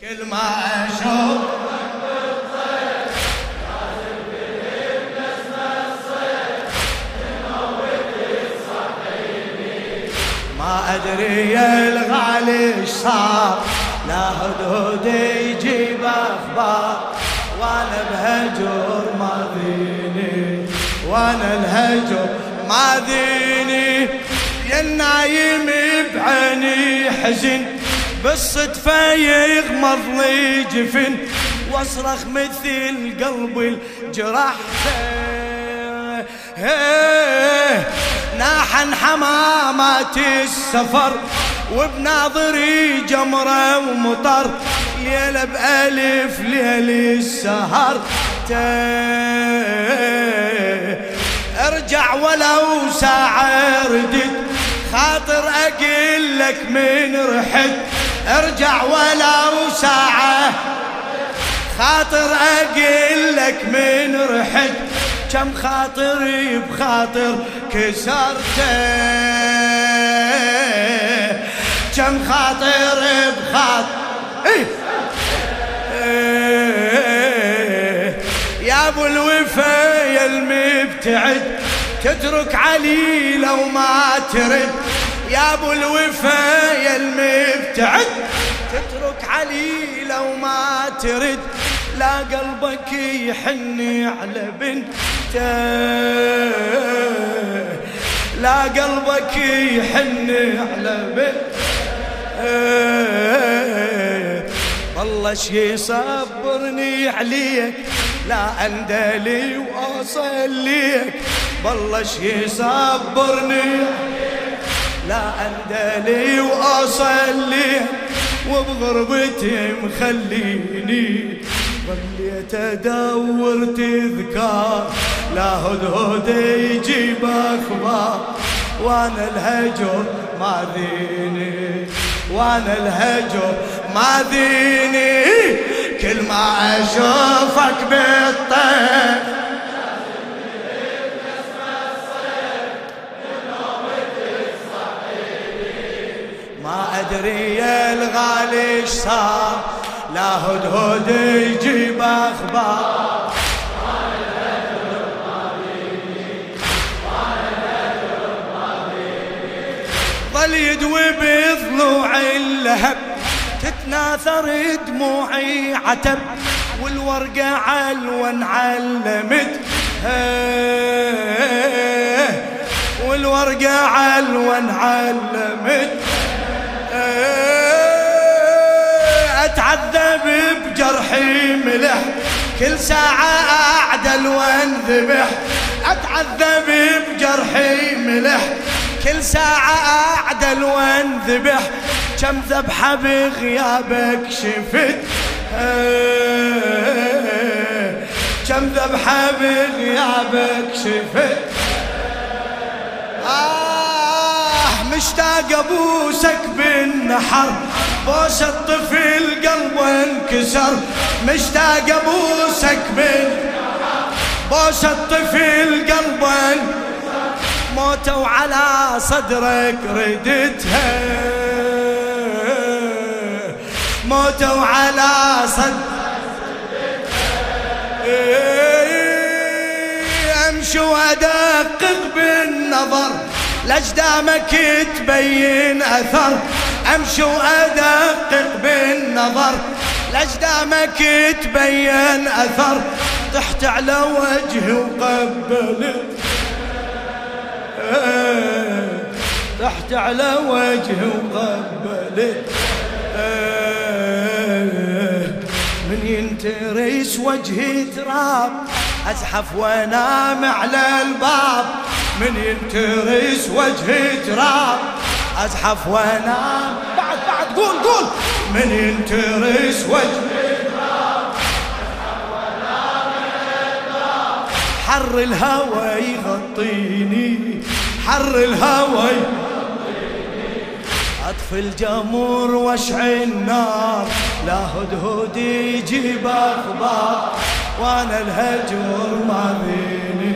كل ما أشوف ما أدري الغالي صار. لا هدهد يجيب أخبار وأنا بهجر ماذيني وأنا الهجر ماذيني يا النايم بعيني حزن. بالصدفة يغمض لي جفن واصرخ مثل قلبي الجرح. ناحن حمامات السفر وبناظري جمرة ومطر ليلة بألف ليل السهر. ارجع ولو ساعة ردت خاطر أقول لك من رحت. ارجع ولو ساعة خاطر أقول لك من رحت. كم خاطري بخاطر كسرته. كم خاطر بخاطر. إيه. يا أبو الوفا يا المبتعد تترك علي لو ما ترد. يا أبو الوفا يا المبتعد تترك علي لو ما ترد. لا قلبك يحني على بنته لا قلبك يحني على بنته والله شي يصبرني عليك. لا اندلي واصل ليك. والله شي يصبرني لا أندلي وأصلي وبغربتي مخليني ظليت ادور تذكار لا هدهد يجيب أخبار وأنا الهجر ما ذيني وأنا الهجر ما ذيني كل ما أشوفك بالطير إيش صار. لا هدهد يجيب أخبار ظل يدوي بضلوع اللهب. تتناثر دموعي عتب. والورقة علون علمت. والورقة علون علمت. اتعذب بجرحي ملح. كل ساعة أعدل وأنذبح. أتعذب بجرحي ملح. كل ساعة أعدل وأنذبح. كم ذبحة بغيابك شفت؟ كم ذبحة بغيابك شفت؟ آه. مشتاق ابوسك بالنحر بوس الطفل قلبه انكسر مشتاق ابوسك من بوس الطفل قلبه موتوا على صدرك ردتها. موتوا على صدرك أمشي وأدقق بالنظر. لأجدامك تبين أثر. أمشي وأدقق بالنظر. لأجدامك تبين أثر. طحت على وجهي وقبلت طحت على وجهي وقبلت من ينترس وجهي تراب. أزحف وأنام على الباب. من ينترس وجهي تراب. أزحف وانام بعد بعد قول قول. من ينترس وجهي حر الهوى يغطيني. حر الهوى اطفي الجمر واشعل النار. لا هدهد يجيب أخبار. وأنا الهجر ما ذيني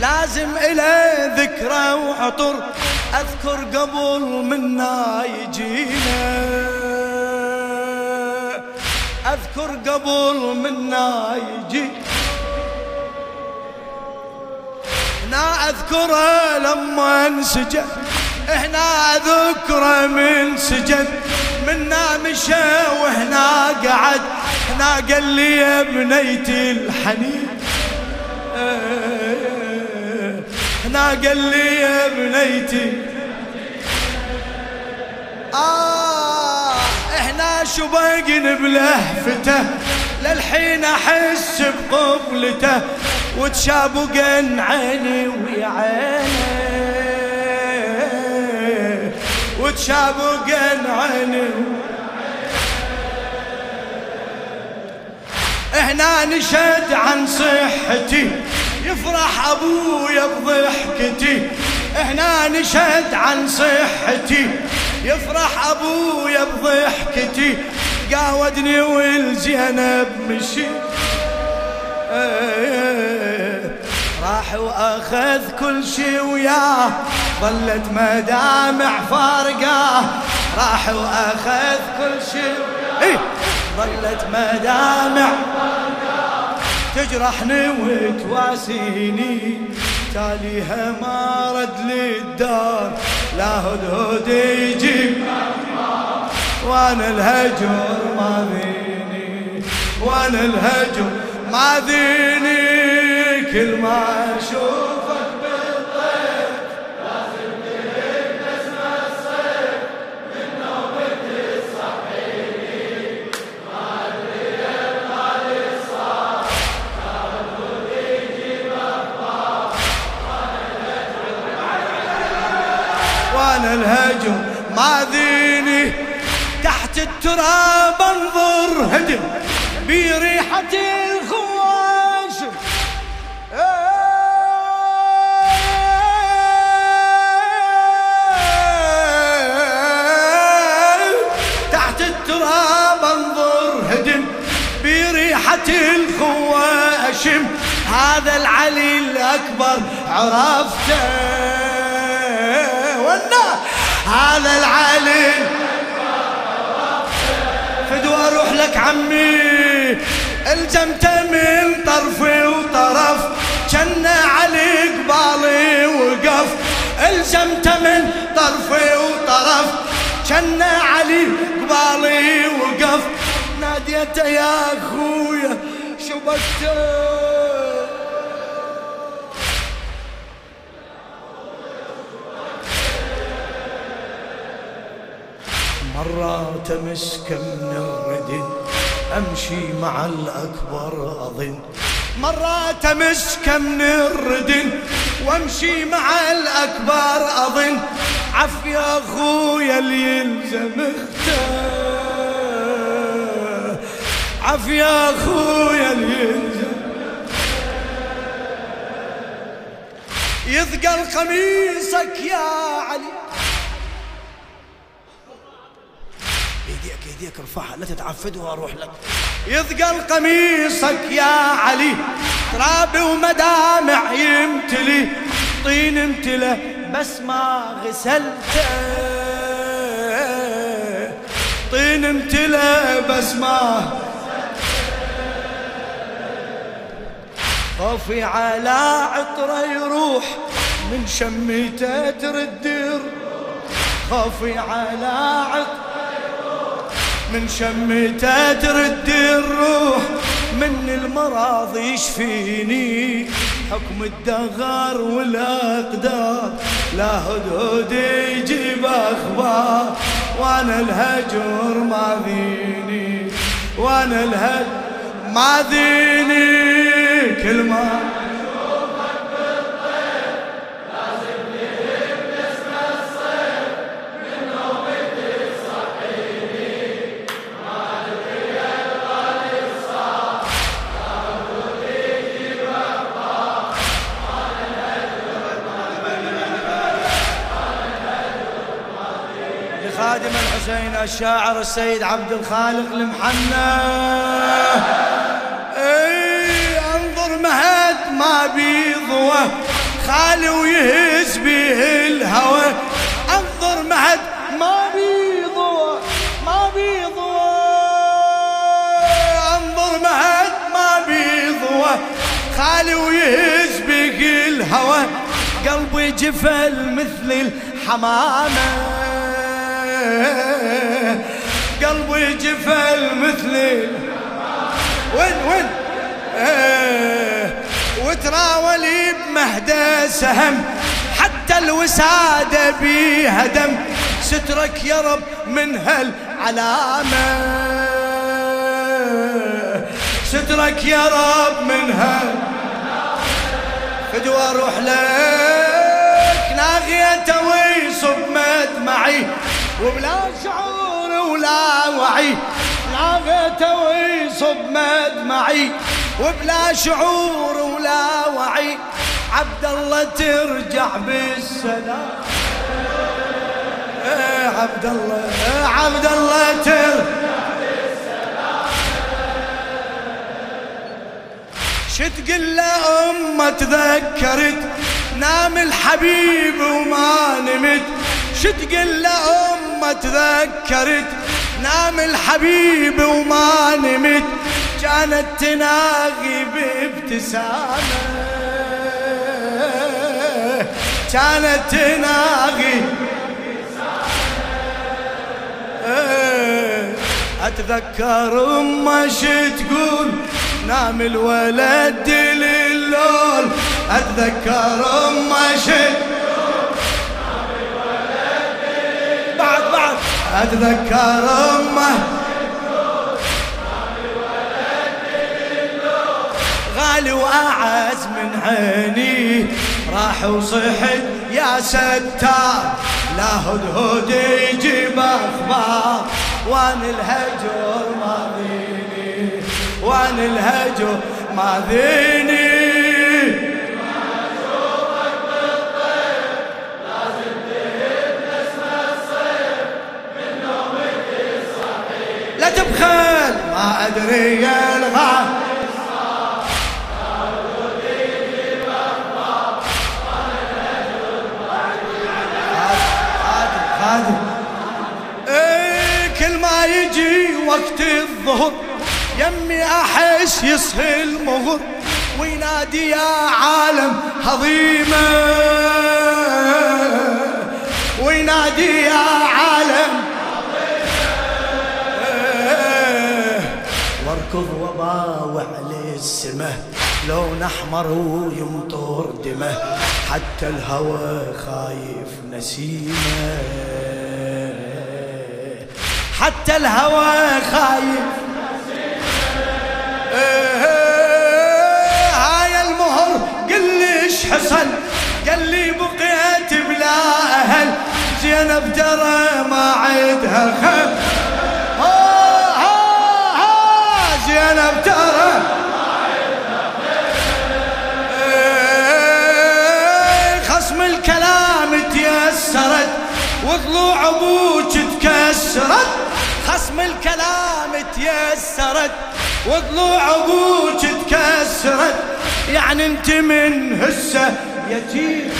لازم إلى ذكرى وعطر. أذكر قبل منا يجينا. أذكر قبل منا يجي. هنا اذكره لما انسجد هنا ذكره من سجد منا مشى وهنا قعد. هنا قال لي يا بنيتي الحنين. هنا قال لي يا بنيتي. آه إحنا شبقن بلهفته للحين أحس بقبلته. وتشابقن عيني ويا عيني. وتشابقن عيني. إحنا نشهد عن صحتي. يفرح ابويا بضحكتي. إحنا نشهد عن صحتي. يفرح ابويا بضحكتي. قاودني والزينب مشي. راح وأخذ كل شي وياه. ظلت مدامع فارقاه راح وأخذ كل شي إيه. ظلت مدامع تجرحني وتواسيني تاليها ما رد للدار. لا هدهد يجيب وأنا الهجر ما ذيني. وأنا الهجر ما ذيني. كل ما اشوفك وأنا الهجر ما ذيني تحت التراب أنظر. هدم. بريحة الخواش تحت التراب أنظر. هدم. بريحة الخواشم هذا العلي الأكبر. عرفته. هذا العلي فدوا أروح لك عمي. الزمته من طرفي وطرف كان علي قبالي وقف. الزمته من طرفي وطرف كان علي قبالي وقف. ناديته يا أخويا شبكته مرة تمسك من الردن أمشي مع الأكبر أظن. مرة تمسك من الردن وأمشي مع الأكبر أظن. عف يا أخويا اللي يلزم اختار. عف يا أخويا اللي يلزم يثقل قميصك يا علي. ايديك ارفعها لا تتعفد وأروح لك. يثقل قميصك يا علي ترابي ومدامع يمتلي طين امتلى بس ما غسلته طين امتلى بس ما خوفي على عطره يروح من شميتة تردر خوفي على عطره من شمته ترد الروح من المراض يشفيني. حكم الدغر والأقدار لا هدهد يجيب أخبار وأنا الهجر ما ذيني وأنا الهجر ما ذيني. كل ما الشاعر السيد عبد الخالق المحنى إي انظر مهد ما بيضوى خالي ويهز به الهوى. انظر مهد ما بيضوى ما بيضوى. انظر مهد ما بيضوى خالي ويهز به الهوى. قلبي جفل مثل الحمامة. قلبي جفل مثل وين وين؟ وتراولي بمهدى سهم. حتى الوسادة بيها دم. سترك يا رب من هالعلامة. سترك يا رب من هال. فدوى أروح لك. ناغية ويصب مدمعي وبلا شعور ولا وعي. ناغية ويصب مدمعي وبلا شعور ولا وعي. عبد الله ترجع بالسلام. إيه عبد الله إيه عبد الله ترجع شتقل له أمه تذكرت؟ نام الحبيب وما نمت. شتقل له أمه تذكرت نام الحبيب وما نمت. كانت تناغي بابتسامة. كانت تناغي أتذكر أمة تقول؟ نام الولد للول. أتذكر أمة بعد أتذكر أمه. غالي وأعز من عيني راح وصحت يا ستار لا هدهد يجيب أخبار وأن الهجر ماذيني وأن الهجر ماذيني لا تبخل ما أدري الغالي يجي وقت الظهر يمي أحس يصحي المغر. وينادي يا عالم هضيمة. للسمه لون احمر ويمطر دمه حتى الهوى خايف نسيمه. حتى الهوى خايف هاي المهر قليش حصل؟ قال لي بقيت بلا أهل زينب ترى ما عيدها خل وضلوع أبوك تكسرت خصم الكلام تيسرت وضلوع أبوك تكسرت. يعني انت من هسه يتيم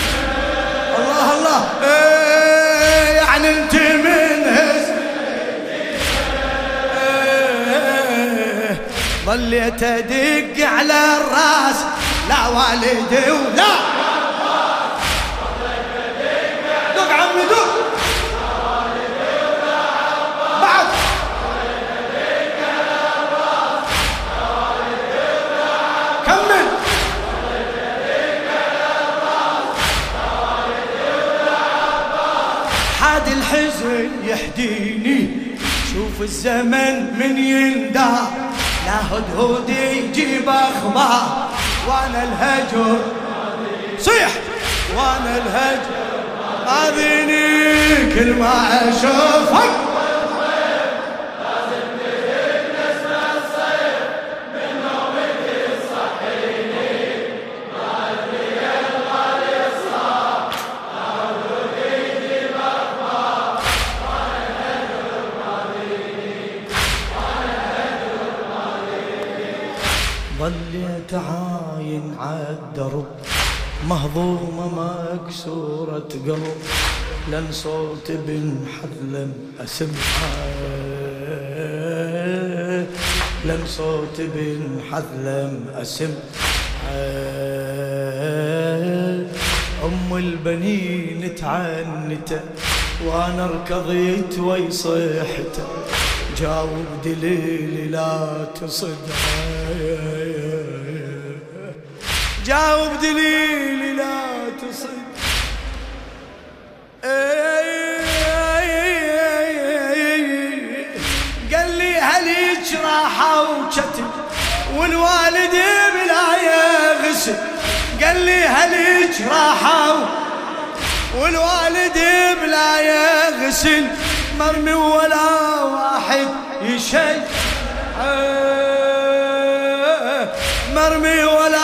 الله الله. إيه يعني انت من هسه. إيه ظليت ادق على الراس. لا والدي ولا يحديني شوف الزمن من يندار لا هدهد يجيب أخبار وأنا الهجر. صيح. وأنا الهجر. اذيني كل ما أشوفك. مهضومة مكسورة قلب لن صوت بن حذلم أسمعه. لن صوت بن حذلم أسمعه. أم البنين تعنته وأنا ركضيت ويصيحته جاوب دليلي لا تصدها جاوب دليلي لا تصد قال لي هليج راحة وكتب والوالد بلا يغسل. قال لي هليج راحة والوالد بلا يغسل. مرمي ولا واحد يشيع مرمي ولا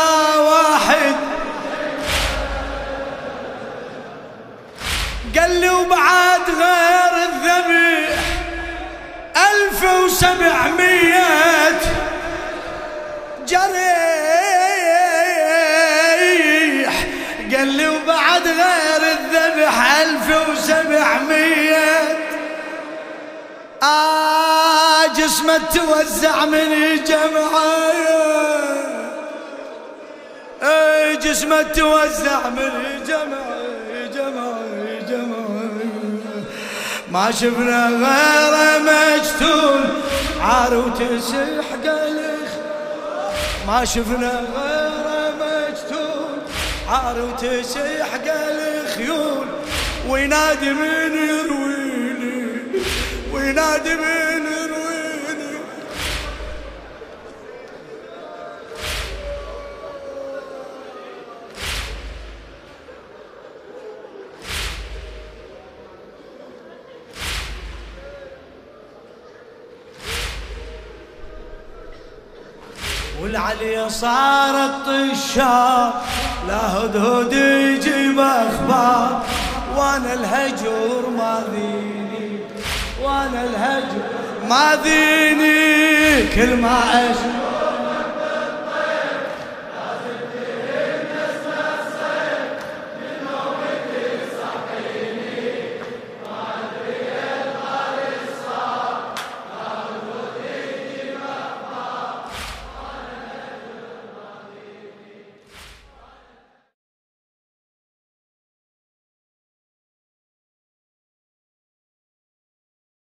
قال لي وبعد غير الذبيح ألف وسبعمية جريح. قال لي وبعد غير الذبح ألف وسبعمية. آه جسمه توزع من جمعه جسمه توزع من جمع شفنا غيره مجتول عار وتسح قلخ ما شفنا غيره مجتول عار وتسح قل خيول وينادي من يرويني. وينادي من والعلي صار الطشار لا هدهد يجيب أخبار وأنا الهجر ما ذيني وأنا الهجر ما ذيني. كل ما أشوف